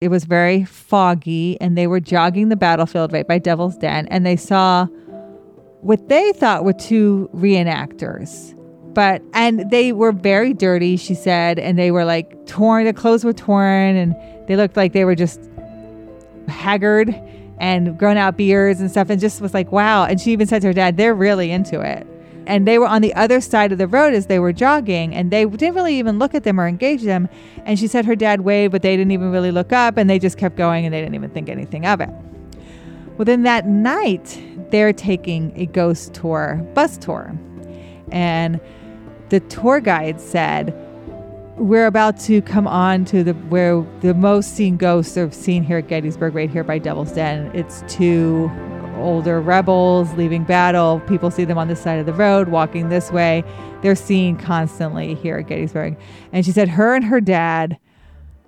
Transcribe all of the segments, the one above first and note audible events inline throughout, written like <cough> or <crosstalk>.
It was very foggy, and they were jogging the battlefield right by Devil's Den, and they saw what they thought were two reenactors. But, and they were very dirty, she said, and they were like torn, the clothes were torn, and they looked like they were just haggard and grown out beards and stuff, and just was like, wow. And she even said to her dad, they're really into it. And they were on the other side of the road as they were jogging, and they didn't really even look at them or engage them. And she said her dad waved, but they didn't even really look up, and they just kept going, and they didn't even think anything of it. Well, then that night, they're taking a ghost tour, bus tour. And the tour guide said, We're about to come on to the where the most seen ghosts are seen here at Gettysburg, right here by Devil's Den. It's two older rebels leaving battle. People see them on this side of the road, walking this way. They're seen constantly here at Gettysburg. And she said her and her dad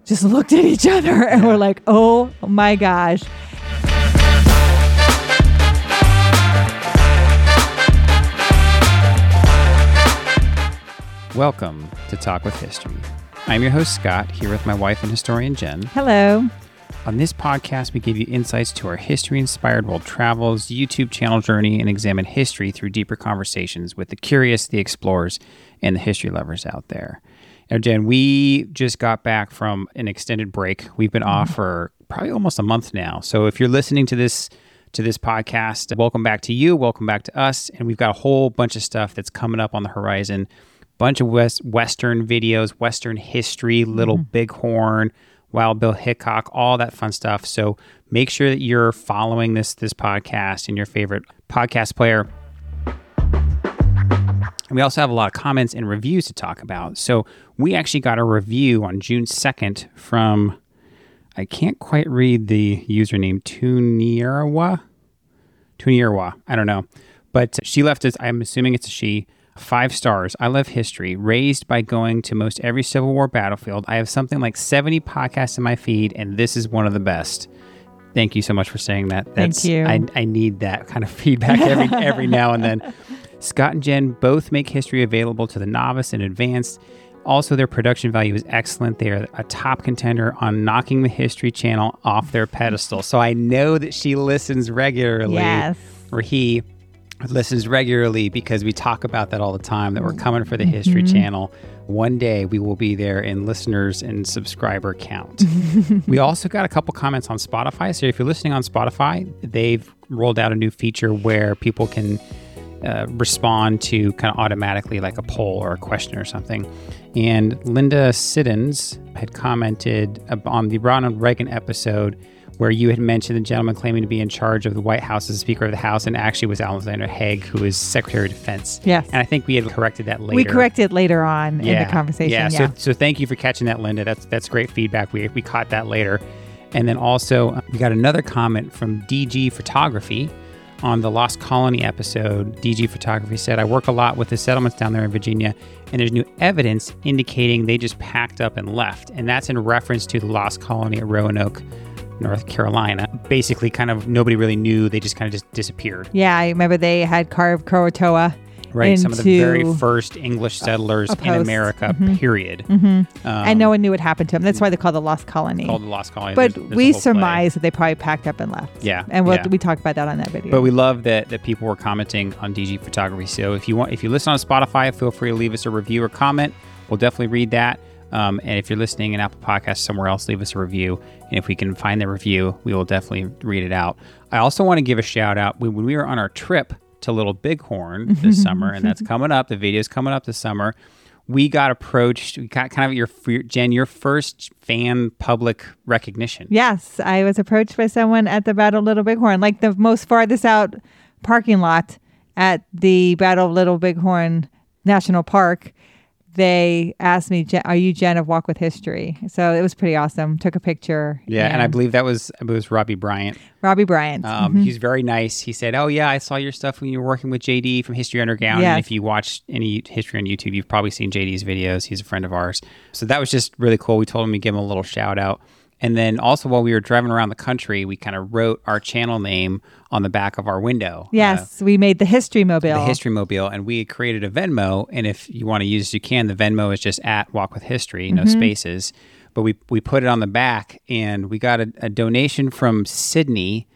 just <laughs> looked at each other and were like, oh my gosh. Welcome to Talk with History. I'm your host, Scott, here with my wife and historian, Jen. Hello. On this podcast, we give you insights to our history inspired world travels, YouTube channel journey, and examine history through deeper conversations with the curious, the explorers, and the history lovers out there. Now, Jen, we just got back from an extended break. We've been off mm-hmm. for probably almost a month now. So if you're listening to this, to this podcast. Welcome back to you. Welcome back to us. And we've got a whole bunch of stuff that's coming up on the horizon. Bunch of West, Western videos, Western history, Little mm-hmm. Bighorn, Wild Bill Hickok, all that fun stuff. So make sure that you're following this this podcast in your favorite podcast player. We also have a lot of comments and reviews to talk about. So we actually got a review on June 2nd from I can't quite read the username Tunierwa. Tunierwa. I don't know. But she left us, I'm assuming it's a she. Five stars. I love history. Raised by going to most every Civil War battlefield. I have something like 70 podcasts in my feed, and this is one of the best. Thank you so much for saying that. Thank you. I, I need that kind of <laughs> feedback every every now and then. Scott and Jen both make history available to the novice and advanced. Also, their production value is excellent. They are a top contender on knocking the History Channel off their pedestal. So I know that she listens regularly, Yes. or he listens regularly because we talk about that all the time that we're coming for the History Channel. One day we will be there in listeners and subscriber count. <laughs> we also got a couple comments on Spotify. So if you're listening on Spotify, they've rolled out a new feature where people can uh, respond to kind of automatically like a poll or a question or something. And Linda Siddons had commented on the Ronald Reagan episode where you had mentioned the gentleman claiming to be in charge of the White House as Speaker of the House, and actually was Alexander Haig, who is Secretary of Defense. Yes. And I think we had corrected that later. We corrected later on in the conversation. Yeah. Yeah. So, so thank you for catching that, Linda. That's that's great feedback. We we caught that later, and then also uh, we got another comment from DG Photography on the Lost Colony episode. DG Photography said, "I work a lot with the settlements down there in Virginia, and there's new evidence indicating they just packed up and left, and that's in reference to the Lost Colony at Roanoke." North Carolina. Basically, kind of nobody really knew. They just kind of just disappeared. yeah, I remember they had carved Croatoan. Right. Some of the very first English settlers in post. Mm-hmm. America, period. and Um, no one knew what happened to them. That's why they call the Lost Colony. called the Lost Colony. but There's- there's we surmise that they probably packed up and left. Yeah, and we'll, yeah. we talked about that on that video. But we love that that people were commenting on DG Photography. So if you want, if you listen on Spotify, feel free to leave us a review or comment. We'll definitely read that. Um, and if you're listening in Apple Podcasts somewhere else, leave us a review. And if we can find the review, we will definitely read it out. I also want to give a shout out when when we were on our trip to Little Bighorn this <laughs> summer, and that's coming up. The video's coming up this summer. We got approached. We got kind of your Jen, your first fan public recognition. yes, I was approached by someone at the Battle of Little Bighorn, like the most farthest out parking lot at the Battle of Little Bighorn National Park. They asked me, "Are you Jen of Walk with History?" So it was pretty awesome. Took a picture. Yeah, and I believe that was it was Robbie Bryant. Robbie Bryant. Um, He's very nice. He said, "Oh yeah, I saw your stuff when you were working with JD from History Underground. Yes. And if you watch any history on YouTube, you've probably seen JD's videos. He's a friend of ours. So that was just really cool. We told him to give him a little shout out. And then also while we were driving around the country, we kind of wrote our channel name on the back of our window. Uh, yes, we made the History Mobile. the History Mobile, and we created a Venmo. And if you want to use, you can. The Venmo is just at Walk with History, no spaces. but we we put it on the back, and we got a, a donation from Sydney.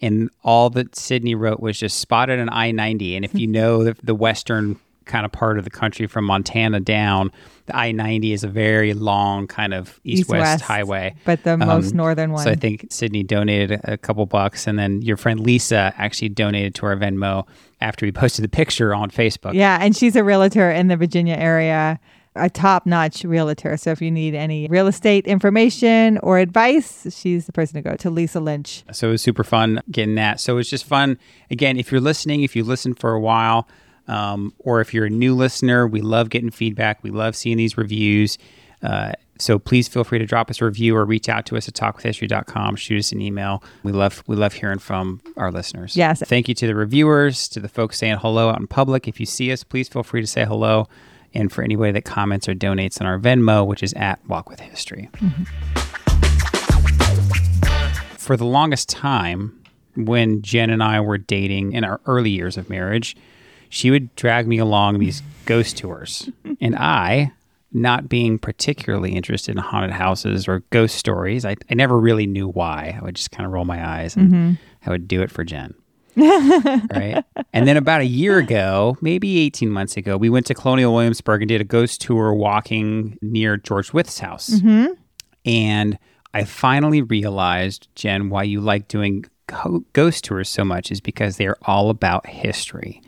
And all that Sydney wrote was just spotted an I 90. And if you know the, the western kind of part of the country from Montana down, the I 90 is a very long kind of east west highway. but the most Um, northern one. So I think Sydney donated a, a couple bucks, and then your friend Lisa actually donated to our Venmo after we posted the picture on Facebook. Yeah, and she's a realtor in the Virginia area, a top notch realtor. So if you need any real estate information or advice, she's the person to go to, Lisa Lynch. So it was super fun getting that. So it was just fun. Again, if you're listening, if you listen for a while, um, or if you're a new listener, we love getting feedback. We love seeing these reviews. Uh, so please feel free to drop us a review or reach out to us at talkwithhistory.com. Shoot us an email. We love we love hearing from our listeners. Yes. Thank you to the reviewers, to the folks saying hello out in public. If you see us, please feel free to say hello. And for anybody that comments or donates on our Venmo, which is at Walk with History. For the longest time, when Jen and I were dating in our early years of marriage, she would drag me along these ghost tours. <laughs> and I, not being particularly interested in haunted houses or ghost stories, I, I never really knew why. I would just kind of roll my eyes and mm-hmm. I would do it for Jen. <laughs> right. And then about a year ago, maybe 18 months ago, we went to Colonial Williamsburg and did a ghost tour walking near George Wythe's house. Mm-hmm. And I finally realized, Jen, why you like doing ghost tours so much is because they are all about history.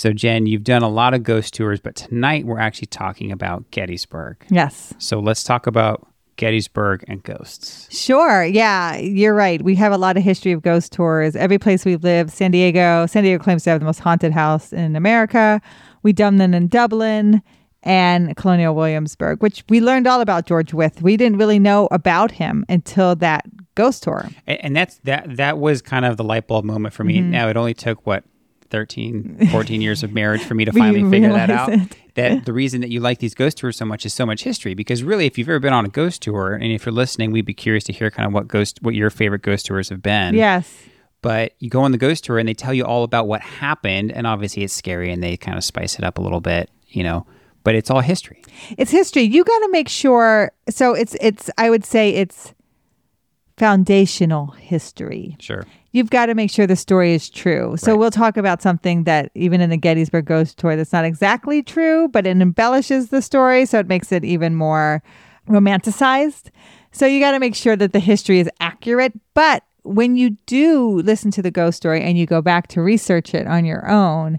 So, Jen, you've done a lot of ghost tours, but tonight we're actually talking about Gettysburg. Yes. So, let's talk about Gettysburg and ghosts. Sure. Yeah, you're right. We have a lot of history of ghost tours. Every place we've lived, San Diego, San Diego claims to have the most haunted house in America. We've done them in Dublin and Colonial Williamsburg, which we learned all about George Wythe. We didn't really know about him until that ghost tour. And, and that's that that was kind of the light bulb moment for me. Mm-hmm. Now, it only took what 13, <laughs> 14 years of marriage for me to finally figure that out. it. That the reason that you like these ghost tours so much is so much history. Because really, if you've ever been on a ghost tour, and if you're listening, we'd be curious to hear kind of what ghost, what your favorite ghost tours have been. Yes. But you go on the ghost tour and they tell you all about what happened, and obviously it's scary, and they kind of spice it up a little bit, you know. But it's all history. It's history. You got to make sure. So it's it's. I would say it's foundational history. Sure. You've got to make sure the story is true. So Right. we'll talk about something that even in the Gettysburg Ghost Tour that's not exactly true, but it embellishes the story, so it makes it even more romanticized. So you got to make sure that the history is accurate. But when you do listen to the ghost story and you go back to research it on your own,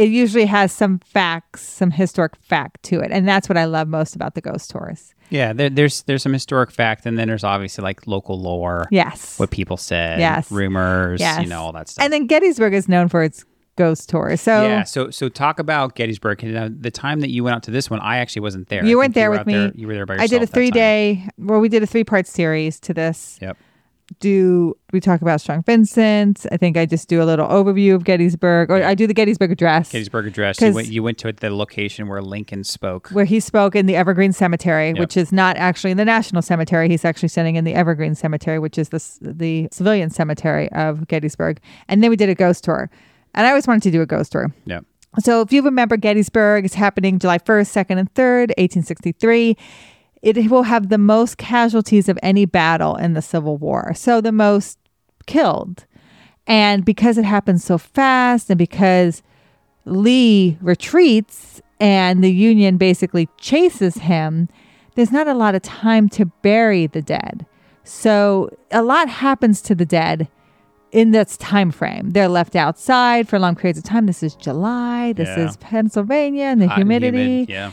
it usually has some facts, some historic fact to it. And that's what I love most about the ghost tours. Yeah, there, there's there's some historic fact, and then there's obviously like local lore, Yes. what people said, Yes. rumors, Yes. you know, all that stuff. And then Gettysburg is known for its ghost tours. So yeah, so so talk about Gettysburg. And, uh, the time that you went out to this one, I actually wasn't there. You weren't there with out me. you were there by yourself. I did a three day, well, we did a three part series to this. Yep. Do we talk about Strong Vincent? I think I just do a little overview of Gettysburg, or I do the Gettysburg Address, Gettysburg Address. You went, you went to the location where Lincoln spoke. where he spoke in the Evergreen Cemetery, which is not actually in the National Cemetery. He's actually standing in the Evergreen Cemetery, which is the, the civilian cemetery of Gettysburg. And then we did a ghost tour. And I always wanted to do a ghost tour. Yep. So if you remember Gettysburg, it's happening July 1st, 2nd, and 3rd, 1863. It will have the most casualties of any battle in the Civil War. So the most killed. And because it happens so fast and because Lee retreats and the Union basically chases him, there's not a lot of time to bury the dead. So a lot happens to the dead in this time frame. They're left outside for long periods of time. This is July. This Yeah. is Pennsylvania and the Hot and humidity, humid, Yeah.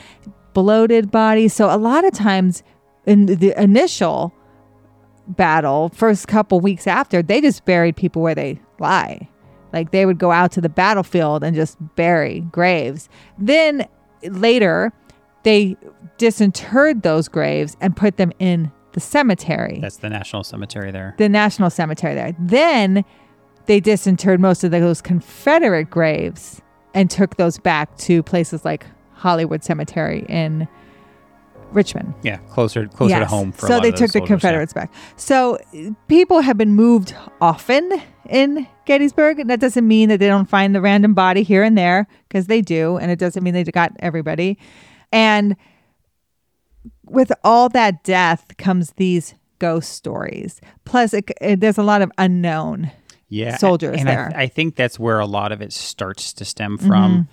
Bloated bodies. So a lot of times in the initial battle, first couple weeks after, they just buried people where they lie. Like they would go out to the battlefield and just bury graves. Then later, they disinterred those graves and put them in the cemetery That's the National Cemetery there. the National Cemetery there. Then they disinterred most of those Confederate graves and took those back to places like Hollywood Cemetery in Richmond. Yeah, closer closer to home so they took the. Confederates back. So uh, people have been moved often in Gettysburg. And that doesn't mean that they don't find the random body here and there because they do, and it doesn't mean they got everybody. And with all that death comes these ghost stories. Plus, it, it- there's a lot of unknown. yeah, soldiers and there. I, I think that's where a lot of it starts to stem from.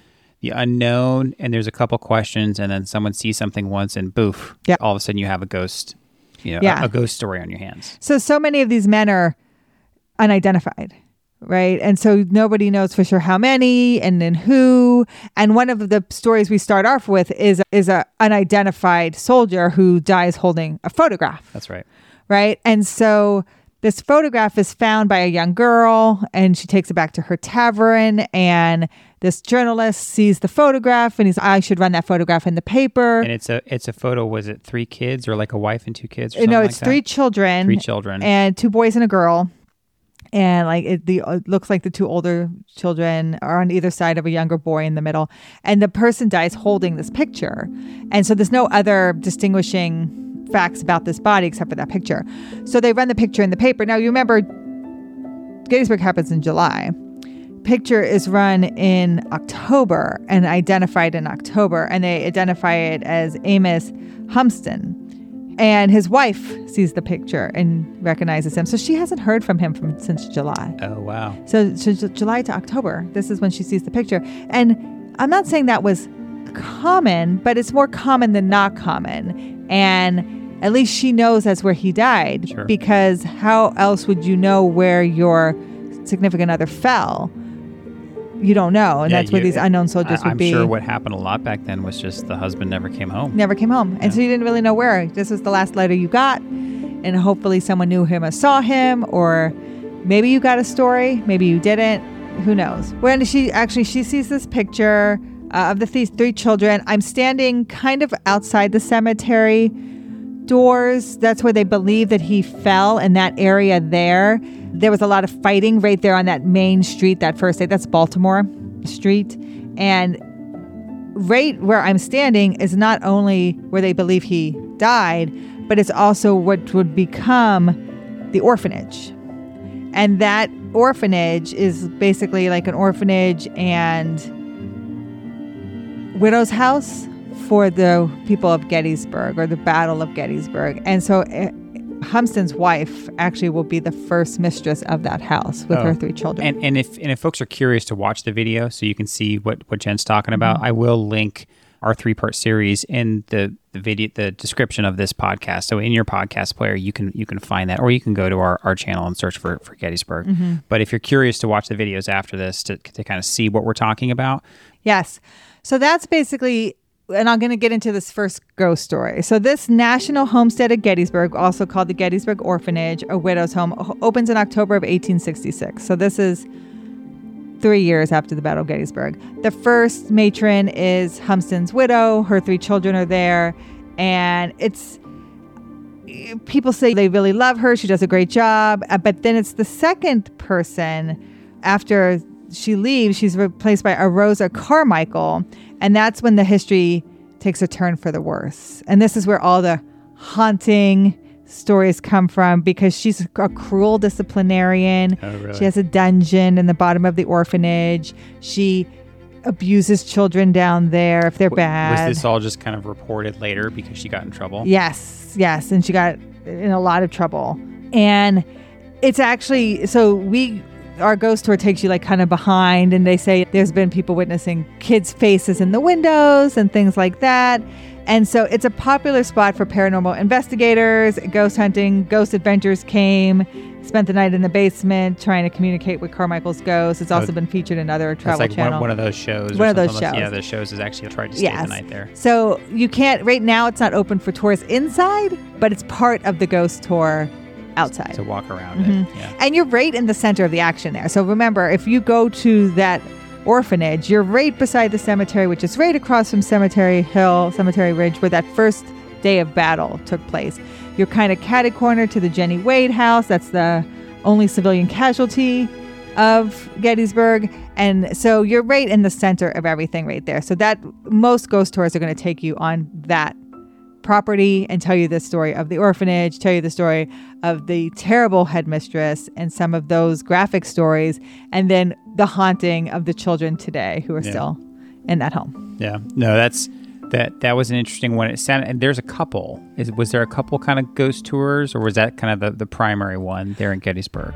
The unknown, and there's a couple questions, and then someone sees something once, and boof, Yep. all of a sudden you have a ghost, you know, a- a, ghost story on your hands. So, so many of these men are unidentified, right? And so nobody knows for sure how many and then who. And one of the stories we start off with is is a unidentified soldier who dies holding a photograph. That's right. right? And so this photograph is found by a young girl and she takes it back to her tavern and this journalist sees the photograph and he's I should run that photograph in the paper. And it's a it's a photo. Was it three kids or like a wife and two kids? Or Uh, no, like it's that? three children. Three children. and two boys and a girl. And like it, the it looks like the two older children are on either side of a younger boy in the middle, and the person dies holding this picture, and so there's no other distinguishing facts about this body except for that picture. So they run the picture in the paper. Now you remember, Gettysburg happens in July. Picture is run in October and identified in October, and they identify it as Amos Humiston. And his wife sees the picture and recognizes him. So she hasn't heard from him from since July. oh wow. So, so July to October, this is when she sees the picture. And I'm not saying that was common, but it's more common than not common. And at least she knows that's where he died. Sure. Because how else would you know where your significant other fell? You don't know. And Yeah, that's where you- these unknown soldiers I, would I'm be. sure what happened a lot back then was just the husband never came home. never came home. And so you didn't really know where. This was the last letter you got. And hopefully someone knew him or saw him, or maybe you got a story, maybe you didn't. Who knows? When she actually she sees this picture uh, of the these three children. I'm standing kind of outside the cemetery doors. That's where they believe that he fell in that area there. There was a lot of fighting right there on that main street that first day. That's Baltimore Street. And right where I'm standing is not only where they believe he died, but it's also what would become the orphanage. And that orphanage is basically like an orphanage and widow's house for the people of Gettysburg or the Battle of Gettysburg. And so uh, Humiston's wife actually will be the first mistress of that house with Oh. her three children. And and if and if folks are curious to watch the video so you can see what what Jen's talking about, Mm-hmm. I will link our three part series in the the video the description of this podcast. So in your podcast player, you can you can find that, or you can go to our, our channel and search for for Gettysburg. Mm-hmm. But if you're curious to watch the videos after this to to kind of see what we're talking about, Yes. So that's basically, and I'm going to get into this first ghost story. So, this National Homestead at Gettysburg, also called the Gettysburg Orphanage, a widow's home, opens in October of 1866. So, this is three years after the Battle of Gettysburg. The first matron is Humiston's widow. Her three children are there. And it's people say they really love her. She does a great job. Uh, But then it's the second person after she leaves, she's replaced by a Rosa Carmichael. And that's when the history takes a turn for the worse. And this is where all the haunting stories come from because she's a cruel disciplinarian. Oh, really? She has a dungeon in the bottom of the orphanage. She abuses children down there if they're w- bad. was this all just kind of reported later because she got in trouble? Yes, yes. And she got in a lot of trouble. And it's actually so we our ghost tour takes you like kind of behind and they say there's been people witnessing kids' faces in the windows and things like that. And so it's a popular spot for paranormal investigators, ghost hunting, ghost adventures came, spent the night in the basement trying to communicate with Carmichael's ghost. It's also Oh, been featured in other travel like channel. one, one of those shows. or One of those shows. Yeah, the shows is actually tried to stay Yes. the night there. So you can't right now. It's not open for tours inside, but it's part of the ghost tour outside. To walk around Mhm. it. Yeah. And you're right in the center of the action there. So remember, if you go to that orphanage, you're right beside the cemetery, which is right across from Cemetery Hill, Cemetery Ridge, where that first day of battle took place. You're kind of catty corner to the Jenny Wade house. That's the only civilian casualty of Gettysburg. And so you're right in the center of everything right there. So that most ghost tours are going to take you on that property and tell you the story of the orphanage, tell you the story of the terrible headmistress and some of those graphic stories, and then the haunting of the children today who are Yeah. still in that home. Yeah. No, that's That that was an interesting one. It sounded, and there's a couple. Is was there a couple kind of ghost tours, or was that kind of the, the primary one there in Gettysburg?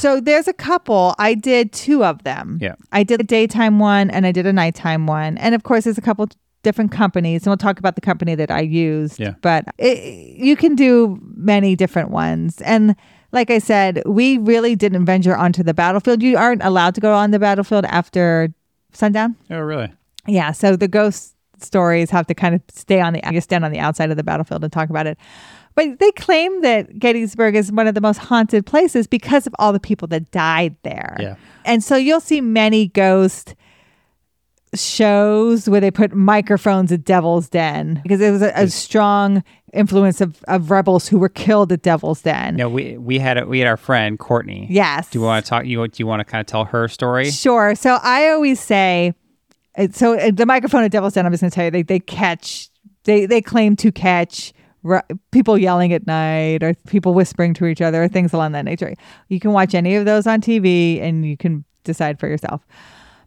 So there's a couple. I did two of them. Yeah. I did a daytime one and I did a nighttime one. And of course, there's a couple different companies, and we'll talk about the company that I used. Yeah. But it, you can do many different ones. And like I said, we really didn't venture onto the battlefield. You aren't allowed to go on the battlefield after sundown. Oh, really? Yeah. So the ghost stories have to kind of stay on the, you stand on the outside of the battlefield and talk about it. But they claim that Gettysburg is one of the most haunted places because of all the people that died there. Yeah. And so you'll see many ghost shows where they put microphones at Devil's Den because it was a, a strong influence of, of rebels who were killed at Devil's Den. No, we we had a, we had our friend Courtney. Yes. Do you want to talk? You do you want to kind of tell her story? Sure. So I always say, so uh, the microphone at Devil's Den, I'm just going to tell you, they, they catch, they, they claim to catch people yelling at night or people whispering to each other or things along that nature. You can watch any of those on TV and you can decide for yourself.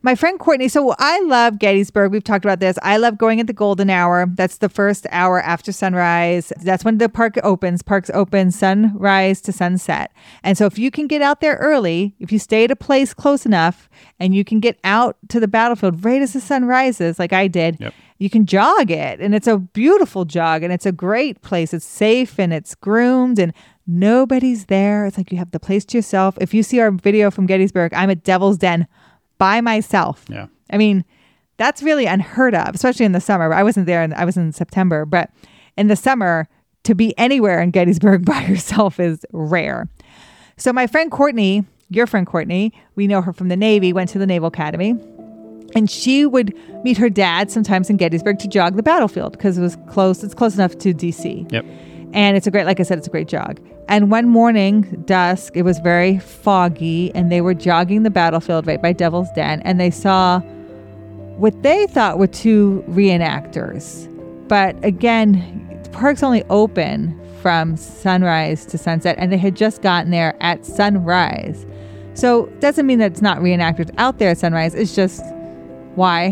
My friend Courtney, so I love Gettysburg. We've talked about this. I love going at the golden hour. That's the first hour after sunrise. That's when the park opens. Parks open sunrise to sunset. And so if you can get out there early, if you stay at a place close enough and you can get out to the battlefield right as the sun rises, like I did, Yep. you can jog it. And it's a beautiful jog and it's a great place. It's safe and it's groomed and nobody's there. It's like you have the place to yourself. If you see our video from Gettysburg, I'm at Devil's Den by myself. Yeah. I mean, that's really unheard of, especially in the summer. I wasn't there, and I was in September, but in the summer, to be anywhere in Gettysburg <laughs> by yourself is rare. So my friend Courtney, your friend Courtney, we know her from the Navy, went to the Naval Academy. And she would meet her dad sometimes in Gettysburg to jog the battlefield because it was close. It's close enough to DC. Yep. And it's a great, like I said, it's a great jog. And one morning, dusk, it was very foggy, and they were jogging the battlefield right by Devil's Den, and they saw what they thought were two reenactors. But again, the park's only open from sunrise to sunset, and they had just gotten there at sunrise. So doesn't mean that it's not reenactors out there at sunrise. It's just why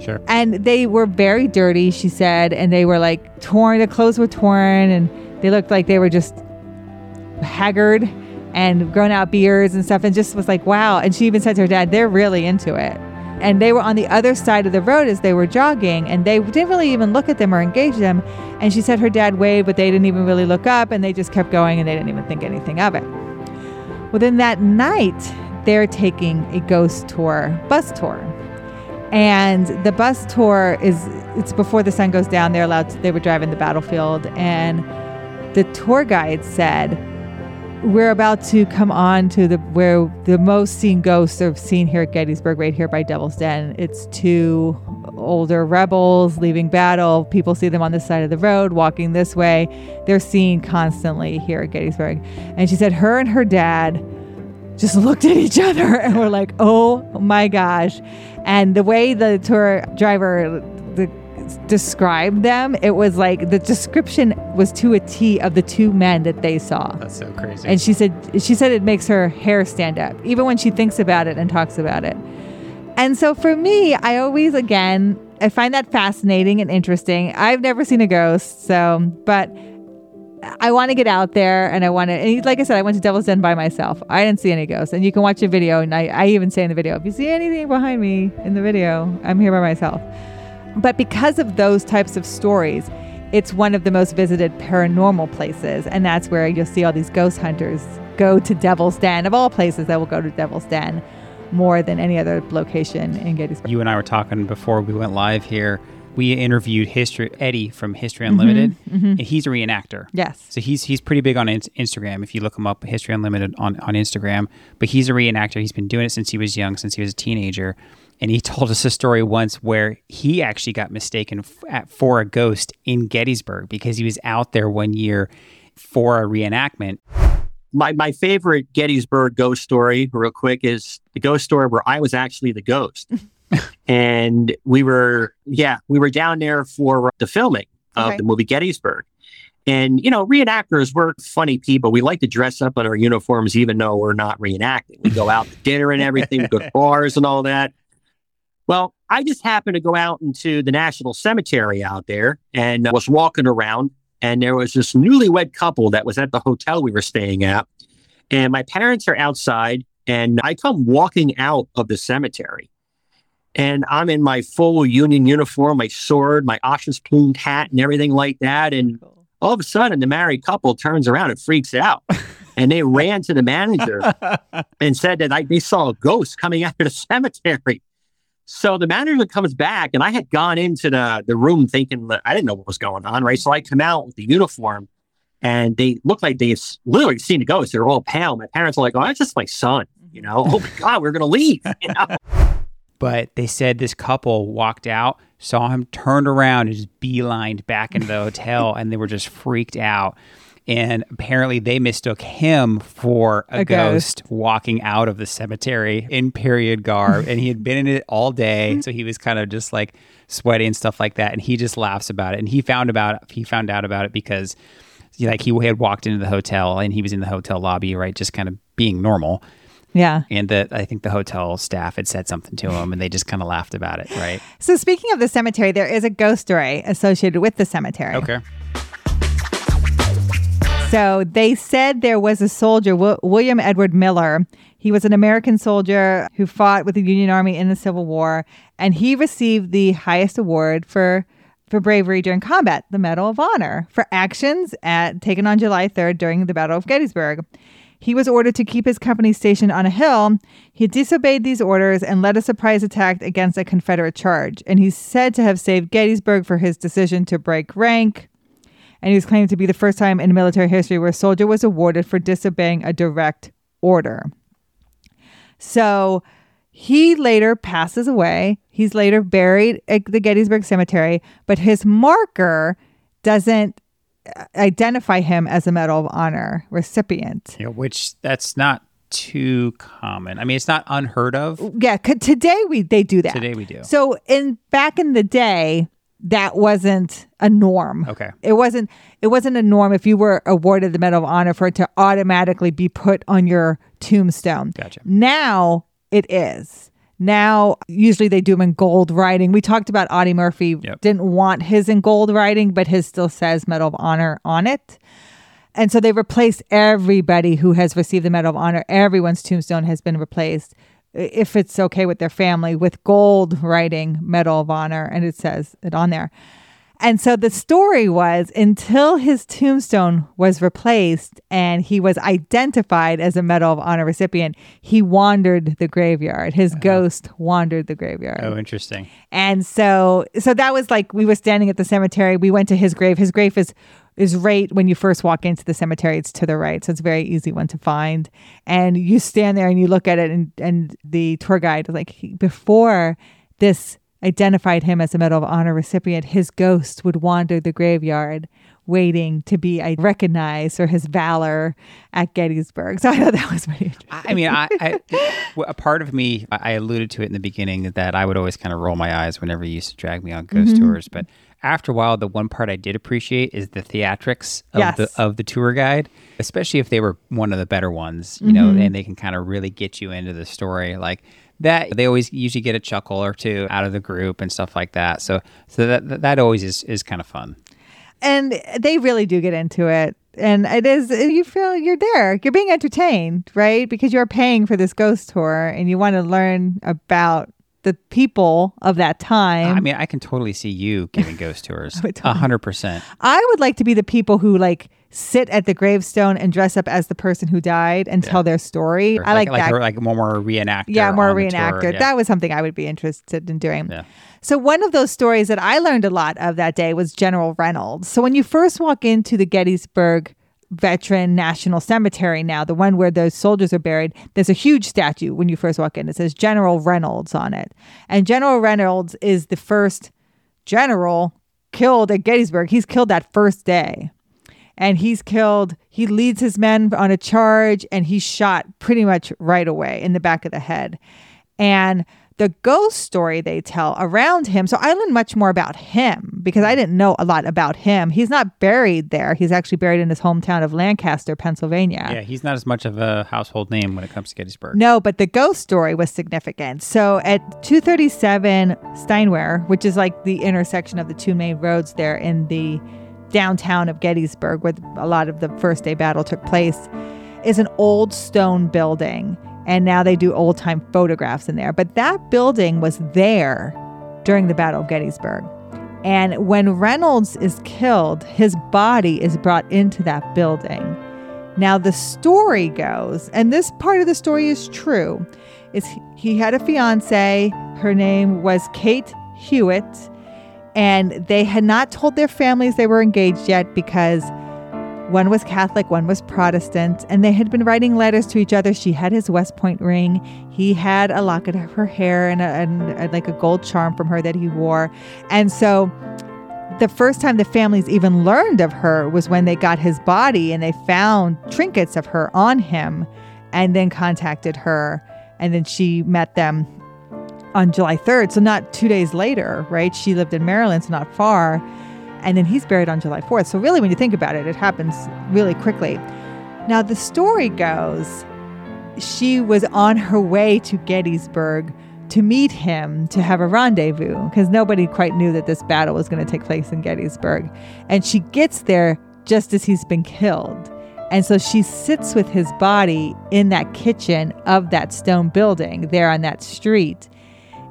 Sure. and they were very dirty she said and they were like torn. The clothes were torn and they looked like they were just haggard and grown out beards and stuff and just was like wow. And she even said to her dad they're really into it. And they were on the other side of the road as they were jogging and they didn't really even look at them or engage them. And she said her dad waved but they didn't even really look up and they just kept going and they didn't even think anything of it. Well then that night they're taking a ghost tour bus tour and the bus tour is it's before the sun goes down they're allowed to, they were driving the battlefield. And the tour guide said we're about to come on to the where the most seen ghosts are seen here at gettysburg right here by devil's den. It's two older rebels leaving battle. People see them on this side of the road walking this way. They're seen constantly here at gettysburg. And she said her and her dad just looked at each other and were like, "Oh my gosh!" And the way the tour driver the, described them, it was like the description was to a T of the two men that they saw. That's so crazy. And she said she said it makes her hair stand up even when she thinks about it and talks about it. And so for me, I always again I find that fascinating and interesting. I've never seen a ghost, so but I want to get out there and I want to, like I said, I went to Devil's Den by myself. I didn't see any ghosts. And you can watch a video. And I, I even say in the video, if you see anything behind me in the video, I'm here by myself. But because of those types of stories, it's one of the most visited paranormal places. And that's where you'll see all these ghost hunters go to Devil's Den. Of all places, that will go to Devil's Den more than any other location in Gettysburg. you and I were talking before we went live here. We interviewed history Eddie from History mm-hmm. Unlimited, mm-hmm. and he's a reenactor. Yes. So he's he's pretty big on Instagram. If you look him up, History Unlimited on, on Instagram. But he's a reenactor. He's been doing it since he was young, since he was a teenager. And he <laughs> told us a story once where he actually got mistaken f- at, for a ghost in Gettysburg because he was out there one year for a reenactment. my, my favorite Gettysburg ghost story, real quick, is the ghost story where I was actually the ghost. <laughs> and we were, yeah, we were down there for the filming of Okay. the movie Gettysburg. And, you know, reenactors, we're funny people. We like to dress up in our uniforms, even though we're not reenacting. We go out to dinner and everything, we go to <laughs> bars and all that. Well, I just happened to go out into the National Cemetery out there and uh, was walking around. And there was this newlywed couple that was at the hotel we were staying at. And my parents are outside, and I come walking out of the cemetery. And I'm in my full Union uniform, my sword, my Osh's plumed hat, and everything like that. And all of a sudden, the married couple turns around and freaks out. and they ran to the manager <laughs> and said that I, they saw a ghost coming out of the cemetery. So the manager comes back, and I had gone into the, the room thinking that I didn't know what was going on, right? So I come out with the uniform, and they look like they've literally seen a ghost. They're all pale. My parents are like, "Oh, that's just my son." You mm-hmm. know, oh my god, we're gonna leave. You know? <laughs> But they said this couple walked out, saw him, turned around, and just beelined back into the hotel, and they were just freaked out. And apparently, they mistook him for a, A ghost. ghost. walking out of the cemetery in period garb. and he had been in it all day. So he was kind of just like sweaty and stuff like that. And he just laughs about it. And he found about he found out about it because like he had walked into the hotel and he was in the hotel lobby, right? Just kind of being normal. Yeah. And that I think the hotel staff had said something to him and they just kind of laughed about it, right? So speaking of the cemetery, there is a ghost story associated with the cemetery. Okay. So they said there was a soldier, Wi- William Edward Miller. He was an American soldier who fought with the Union Army in the Civil War, and he received the highest award for for bravery during combat, the Medal of Honor, for actions at, taken on July 3rd during the Battle of Gettysburg. He was ordered to keep his company stationed on a hill. He disobeyed these orders and led a surprise attack against a Confederate charge. And he's said to have saved Gettysburg for his decision to break rank. And he was claimed to be the first time in military history where a soldier was awarded for disobeying a direct order. So he later passes away. He's later buried at the Gettysburg Cemetery, but his marker doesn't identify him as a Medal of Honor recipient. Yeah, which that's not too common. I mean, it's not unheard of. Yeah, today we they do that. Today we do. So in back in the day, that wasn't a norm. Okay. It wasn't it wasn't a norm if you were awarded the Medal of Honor for it to automatically be put on your tombstone. Gotcha. Now it is. Now usually they do them in gold writing. We talked about Audie Murphy Yep. didn't want his in gold writing, but his still says Medal of Honor on it. And so they replaced everybody who has received the Medal of Honor. Everyone's tombstone has been replaced, if it's okay with their family, with gold writing Medal of Honor. And it says it on there. And so the story was until his tombstone was replaced and he was identified as a Medal of Honor recipient, he wandered the graveyard. His uh-huh. ghost wandered the graveyard. Oh, interesting. And so so that was like we were standing at the cemetery. We went to his grave. His grave is is right when you first walk into the cemetery. It's to the right. So it's a very easy one to find. And you stand there and you look at it and and the tour guide was like before this identified him as a Medal of Honor recipient, his ghost would wander the graveyard waiting to be uh, recognized for his valor at Gettysburg. <laughs> So I thought that was pretty interesting. I mean, I, I a part of me, I alluded to it in the beginning that I would always kind of roll my eyes whenever you used to drag me on ghost Mm-hmm. tours. But after a while, the one part I did appreciate is the theatrics of Yes. the of the tour guide, especially if they were one of the better ones, you know, Mm-hmm. and they can kind of really get you into the story, like. That they always usually get a chuckle or two out of the group and stuff like that. So, so that that- that always is is kind of fun. and they really do get into it and it is you feel you're there you're being entertained right because you're paying for this ghost tour and you want to learn about the people of that time I mean, I can totally see you giving ghost tours, <laughs> a hundred percent. I would like to be the people who like sit at the gravestone and dress up as the person who died and tell their story. I like, that. like, like more, more reenactor. yeah more reenactor. yeah. that was something i would be interested in doing. Yeah. so one of those stories that i learned a lot of that day was general reynolds. So when you first walk into the gettysburg veteran national cemetery now the one where those soldiers are buried there's a huge statue when you first walk in. It says general reynolds on it. And general reynolds is the first general killed at gettysburg. He's killed that first day and he's killed he leads his men on a charge and he's shot pretty much right away in the back of the head and the ghost story they tell around him. So I learned much more about him because I didn't know a lot about him. He's not buried there. He's actually buried in his hometown of Lancaster, Pennsylvania. Yeah, he's not as much of a household name when it comes to Gettysburg. No, but the ghost story was significant. So at 237 Steinwehr, which is like the intersection of the two main roads there in the downtown of Gettysburg, where a lot of the first day battle took place, is an old stone building and now they do old time photographs in there. But that building was there during the Battle of Gettysburg. And when Reynolds is killed, his body is brought into that building. Now, the story goes, and this part of the story is true, is he had a fiance. Her name was Kate Hewitt, and they had not told their families they were engaged yet because one was Catholic, one was Protestant, and they had been writing letters to each other. She had his West Point ring. He had a locket of her hair and, a, and a, like a gold charm from her that he wore. And so the first time the families even learned of her was when they got his body and they found trinkets of her on him and then contacted her. And then she met them on July 3rd. So, not two days later, right? She lived in Maryland, so not far and then he's buried on July 4th. So, really, when you think about it, it happens really quickly. Now, the story goes she was on her way to Gettysburg to meet him to have a rendezvous because nobody quite knew that this battle was going to take place in Gettysburg. And she gets there just as he's been killed. And so she sits with his body in that kitchen of that stone building there on that street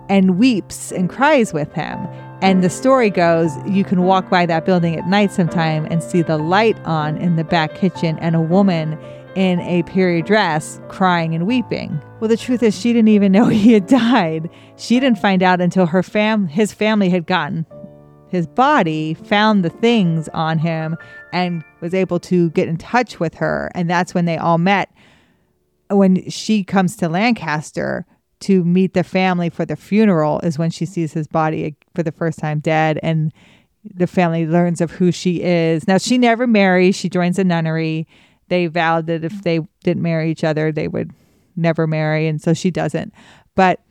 and weeps and cries with him. And the story goes you can walk by that building at night sometime and see the light on in the back kitchen and a woman in a period dress crying and weeping. Well, the truth is she didn't even know <laughs> he had died. She didn't find out until her fam his family had gotten his body, found the things on him and was able to get in touch with her and that's when they all met. When she comes to Lancaster, to meet the family for the funeral is when she sees his body for the first time dead and the family learns of who she is. Now she never marries, she joins a nunnery. They vowed that if they didn't marry each other, they would never marry and so she doesn't. But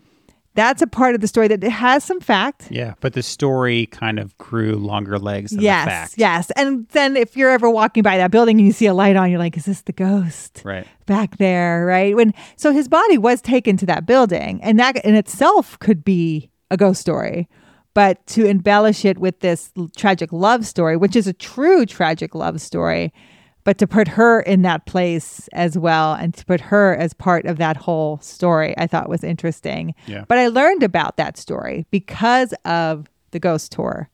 that's a part of the story that it has some fact. Yeah, but the story kind of grew longer legs than yes. Yes, And then if you're ever walking by that building and you see a light on, you're like, is this the ghost? Right. Back there, right? When so his body was taken to that building, and that in itself could be a ghost story. But to embellish it with this tragic love story, which is a true tragic love story, but to put her in that place as well and to put her as part of that whole story i thought was interesting yeah. but i learned about that story because of the ghost tour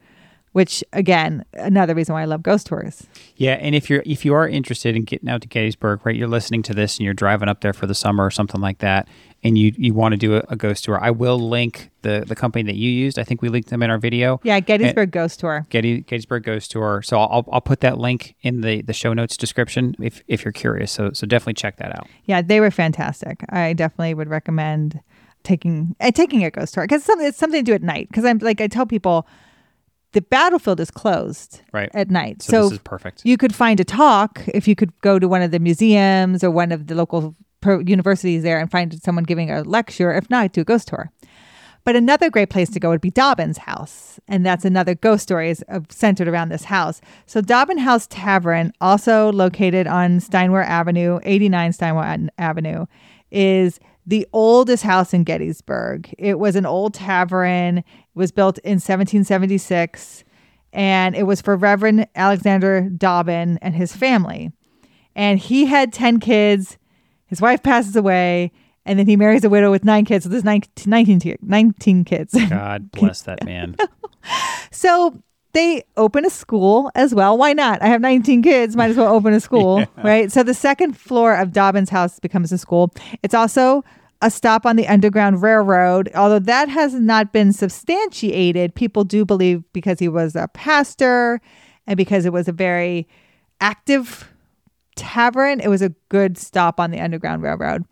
which again another reason why i love ghost tours yeah and if you're if you are interested in getting out to gettysburg right you're listening to this and you're driving up there for the summer or something like that and you you want to do a, a, ghost tour, I will link the the company that you used. I think we linked them in our video. Yeah, Gettysburg and, Ghost Tour. Getty, Gettysburg Ghost Tour. So I'll I'll put that link in the the show notes description if if you're curious. So so definitely check that out. Yeah, they were fantastic. I definitely would recommend taking uh, taking a ghost tour because it's something, it's something to do at night. Because I'm like I tell people the battlefield is closed right. at night. So, so this is perfect. You could find a talk if you could go to one of the museums or one of the local universities there and find someone giving a lecture. If not, do a ghost tour. But another great place to go would be Dobbin's house. And that's another ghost story is uh, centered around this house. So Dobbin House Tavern, also located on Steinwehr Avenue, 89 Steinwehr Avenue, is the oldest house in Gettysburg. It was an old tavern. It was built in 1776 and it was for Reverend Alexander Dobbin and his family. And he had 10 kids his wife passes away, and then he marries a widow with nine kids. So there's 19, 19, 19 kids. <laughs> God bless that man. <laughs> so they open a school as well. Why not? I have 19 kids, might as well open a school, <laughs> yeah. right? So the second floor of Dobbin's house becomes a school. It's also a stop on the Underground Railroad. Although that has not been substantiated, people do believe because he was a pastor and because it was a very active tavern. It was a good stop on the Underground Railroad.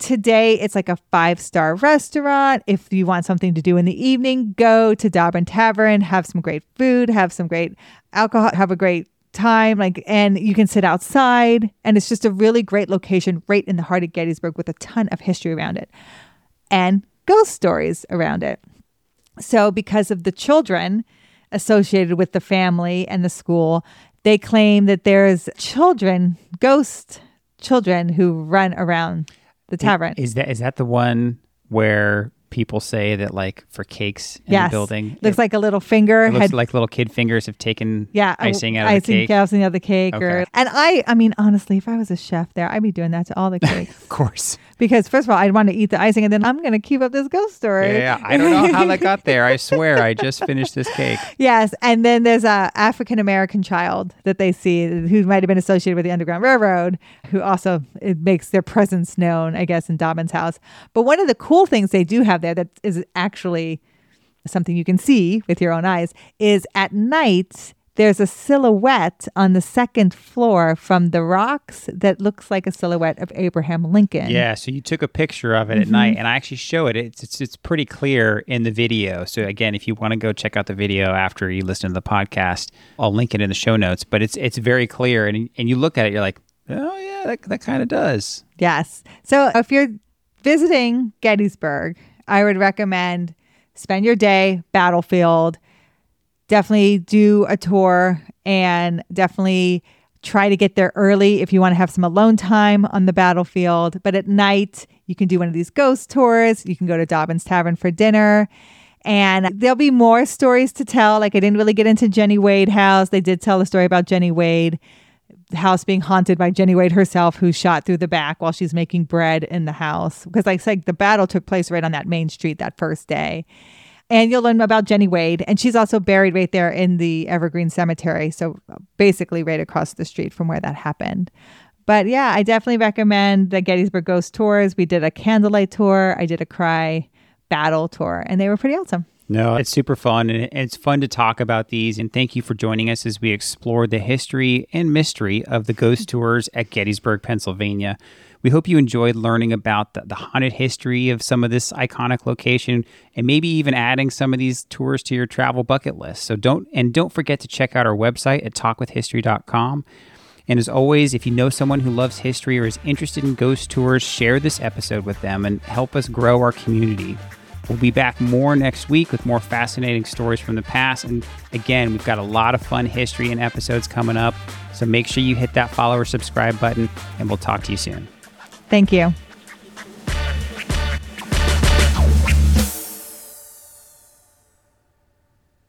Today, it's like a five star restaurant. If you want something to do in the evening, go to Dobbin Tavern, have some great food, have some great alcohol, have a great time like and you can sit outside and it's just a really great location right in the heart of Gettysburg with a ton of history around it. And ghost stories around it. So, because of the children associated with the family and the school, they claim that there's children, ghost children, who run around the tavern. Is that is that the one where people say that like for cakes in yes. the building? Looks like a little finger it looks had like little kid fingers have taken yeah, icing out of icing the cake. icing out of the cake. Or, and I, I mean, honestly, if I was a chef there, I'd be doing that to all the <laughs> cakes Of course. Because first of all, I'd want to eat the icing, and then I'm going to keep up this ghost story. Yeah, yeah. I don't know how that got there. I <laughs> swear, I just finished this cake. Yes, and then there's a African American child that they see who might have been associated with the Underground Railroad, who also it makes their presence known, I guess, in Dobbin's house. But one of the cool things they do have there that is actually something you can see with your own eyes is at night there's a silhouette on the second floor from the rocks that looks like a silhouette of Abraham Lincoln. Yeah, so you took a picture of it Mm-hmm. at night, and I actually show it. It's, it's it's pretty clear in the video. So again, if you want to go check out the video after you listen to the podcast, I'll link it in the show notes. But it's it's very clear, and and you look at it, you're like, oh yeah, that that kind of does. Yes. So if you're visiting Gettysburg, I would recommend spend your day battlefield. Definitely do a tour and definitely try to get there early if you want to have some alone time on the battlefield. But at night, you can do one of these ghost tours. You can go to Dobbin's Tavern for dinner. And there'll be more stories to tell. Like I didn't really get into Jenny Wade House. They did tell the story about Jenny Wade house being haunted by Jenny Wade herself, who shot through the back while she's making bread in the house. Because, like I said, the battle took place right on that main street that first day. And you'll learn about Jenny Wade. And she's also buried right there in the Evergreen Cemetery. So, basically, right across the street from where that happened. But yeah, I definitely recommend the Gettysburg Ghost Tours. We did a candlelight tour, I did a cry battle tour, and they were pretty awesome. No, it's super fun, and it's fun to talk about these. And thank you for joining us as we explore the history and mystery of the ghost <laughs> tours at Gettysburg, Pennsylvania. We hope you enjoyed learning about the, the haunted history of some of this iconic location, and maybe even adding some of these tours to your travel bucket list. So don't and don't forget to check out our website at talkwithhistory.com. And as always, if you know someone who loves history or is interested in ghost tours, share this episode with them and help us grow our community. We'll be back more next week with more fascinating stories from the past. And again, we've got a lot of fun history and episodes coming up. So make sure you hit that follow or subscribe button, and we'll talk to you soon. Thank you.